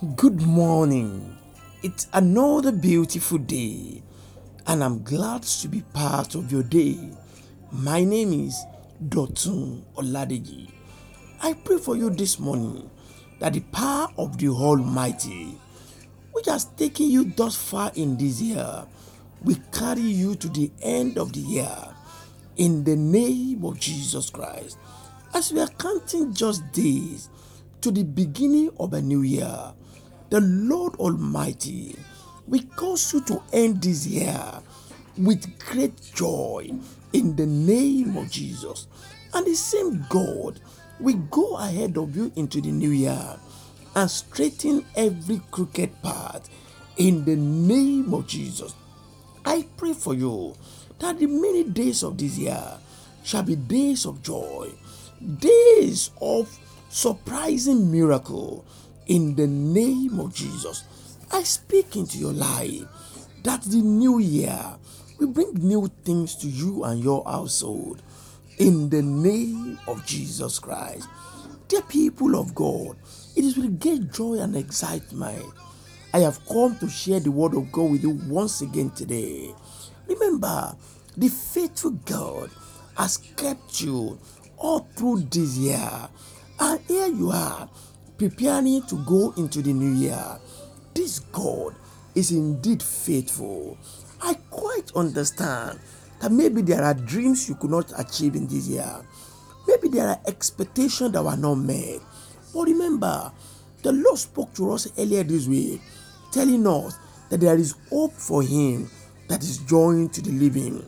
Good morning. It's another beautiful day, and I'm glad to be part of your day. My name is Dotun Oladeji. I pray for you this morning that the power of the Almighty, which has taken you thus far in this year, will carry you to the end of the year in the name of Jesus Christ. As we are counting just days to the beginning of a new year, the Lord Almighty will cause you to end this year with great joy in the name of Jesus. And the same God will go ahead of you into the new year and straighten every crooked path in the name of Jesus. I pray for you that the many days of this year shall be days of joy, days of surprising miracle in the name of Jesus. I speak into your life that the new year will bring new things to you and your household in the name of Jesus Christ. Dear people of God, it is with great joy and excitement I have come to share the word of God with you once again today. Remember, the faithful God has kept you all through this year, and here you are preparing to go into the new year. This God is indeed faithful. I quite understand that maybe there are dreams you could not achieve in this year. Maybe there are expectations that were not met. But remember, the Lord spoke to us earlier this week, telling us that there is hope for him that is joined to the living.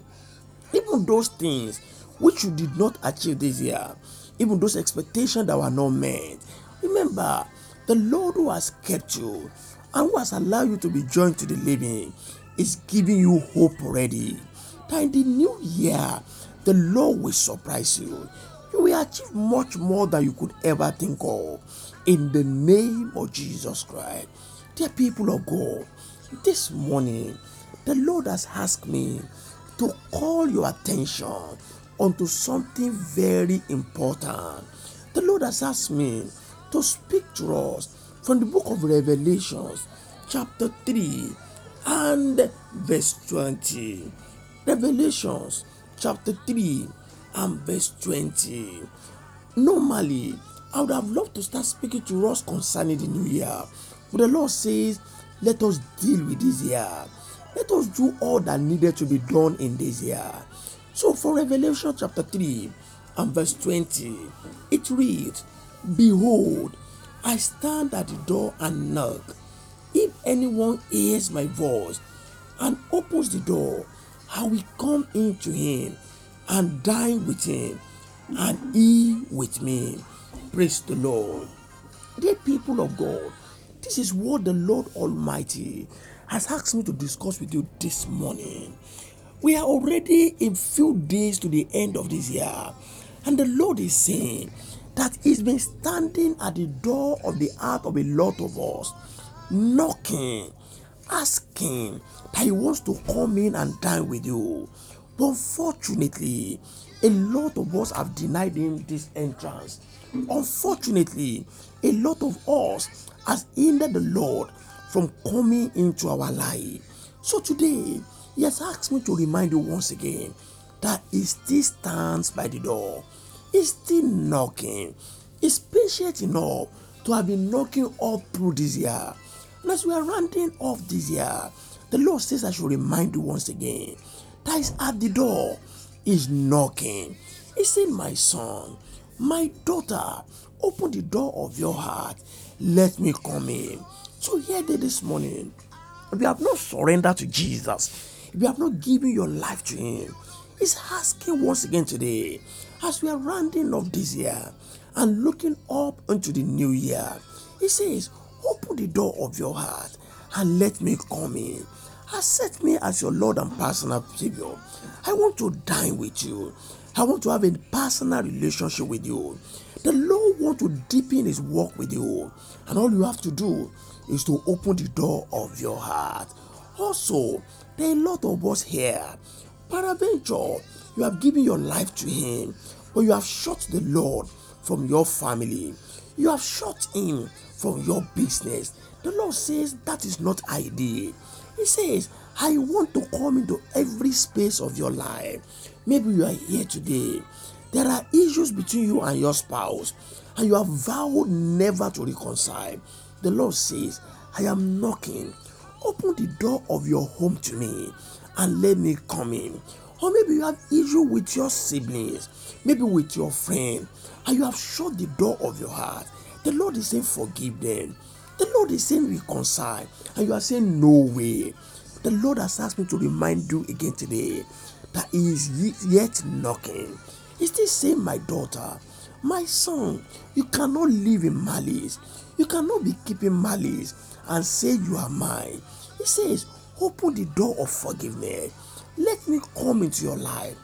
Even those things which you did not achieve this year, even those expectations that were not met, Remember, the Lord who has kept you and who has allowed you to be joined to the living is giving you hope already. That in the new year, the Lord will surprise you. You will achieve much more than you could ever think of. In the name of Jesus Christ. Dear people of God, this morning, the Lord has asked me to call your attention onto something very important. The Lord has asked me to speak to us from the book of Revelations, chapter 3 and verse 20. Revelations, chapter 3 and verse 20. Normally, I would have loved to start speaking to us concerning the new year, but the Lord says, Let us deal with this year. Let us do all that needed to be done in this year. So, for Revelation chapter 3 and verse 20, it reads, Behold, I stand at the door and knock. If anyone hears my voice and opens the door, I will come into him and dine with him, and he with me. Praise the Lord. Dear people of God, this is what the Lord Almighty has asked me to discuss with you this morning. We are already a few days to the end of this year, and the Lord is saying, that he's been standing at the door of the heart of a lot of us, knocking, asking that he wants to come in and dine with you. But unfortunately, a lot of us have denied him this entrance. Unfortunately, a lot of us has hindered the Lord from coming into our life. So today, he has asked me to remind you once again that he still stands by the door. He's still knocking. He's patient enough to have been knocking all through this year. And as we are rounding off this year, the Lord says I should remind you once again that is at the door, is knocking. He said, My son, my daughter, open the door of your heart. Let me come in. So here they this morning, if you have not surrendered to Jesus, if you have not given your life to Him, He's asking once again today, as we are rounding off this year and looking up into the new year, He says, Open the door of your heart and let me come in. Accept me as your Lord and personal Savior. I want to dine with you. I want to have a personal relationship with you. The Lord wants to deepen His work with you, and all you have to do is to open the door of your heart. Also, there are a lot of us here Peradventure, you have given your life to Him, but you have shut the Lord from your family. You have shut him from your business. The Lord says that is not ideal. He says, I want to come into every space of your life. Maybe you are here today. There are issues between you and your spouse, and you have vowed never to reconcile. The Lord says, I am knocking. Open the door of your home to me and let me come in. Or maybe you have issue with your siblings, maybe with your friend, and you have shut the door of your heart. The Lord is saying, Forgive them. The Lord is saying, Reconcile. And you are saying, No way. The Lord has asked me to remind you again today that He is yet knocking. He's still saying, My daughter, my son, you cannot live in malice. You cannot be keeping malice and say you are mine. He says, Open the door of forgiveness. Let me come into your life.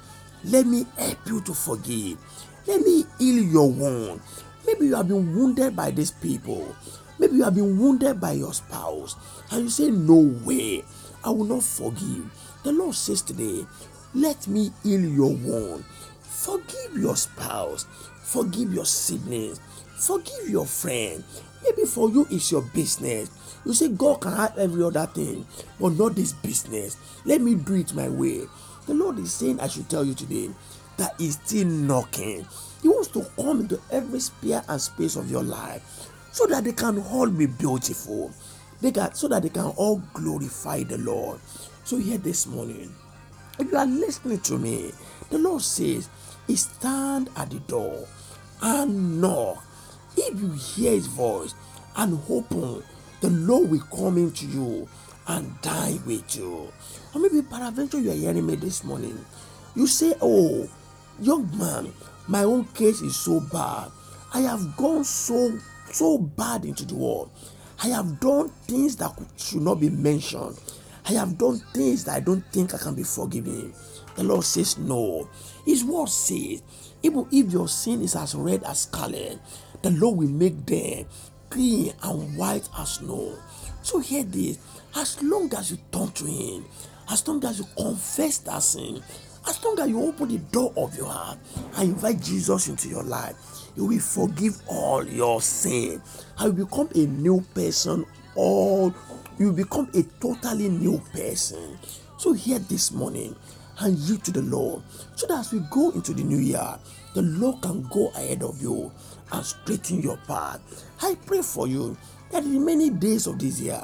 Let me help you to forgive. Let me heal your wound. Maybe you have been wounded by these people. Maybe you have been wounded by your spouse. And you say, No way, I will not forgive. The Lord says today, Let me heal your wound. Forgive your spouse. Forgive your siblings. Forgive your friend. Maybe for you it's your business. You say God can have every other thing, but not this business. Let me do it my way. The Lord is saying, I should tell you today that He's still knocking. He wants to come into every sphere and space of your life so that they can all be beautiful. They can, so that they can all glorify the Lord. So here this morning, if you are listening to me, the Lord says, He stand at the door and knock. If you hear His voice and open, the Lord will come into you and die with you. Or maybe peradventure you are hearing me this morning. You say, Oh, young man, my own case is so bad. I have gone so so bad into the world. I have done things that should not be mentioned. I have done things that I don't think I can be forgiven. The Lord says, No. His word says, even if your sin is as red as scarlet, the Lord will make them clean and white as snow. So hear this as long as you turn to Him, as long as you confess that sin, as long as you open the door of your heart and invite Jesus into your life, He will forgive all your sin and you become a new person. All you become a totally new person. So here this morning and yield to the Lord, so that as we go into the new year, the Lord can go ahead of you and straighten your path. I pray for you that in many days of this year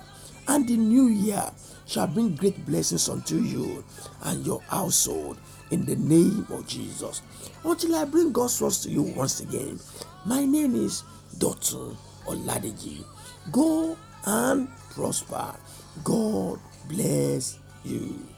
and the new year shall bring great blessings unto you and your household in the name of Jesus. Until I bring God's words to you once again, my name is Dotun Oladeji. Go and prosper. God bless you.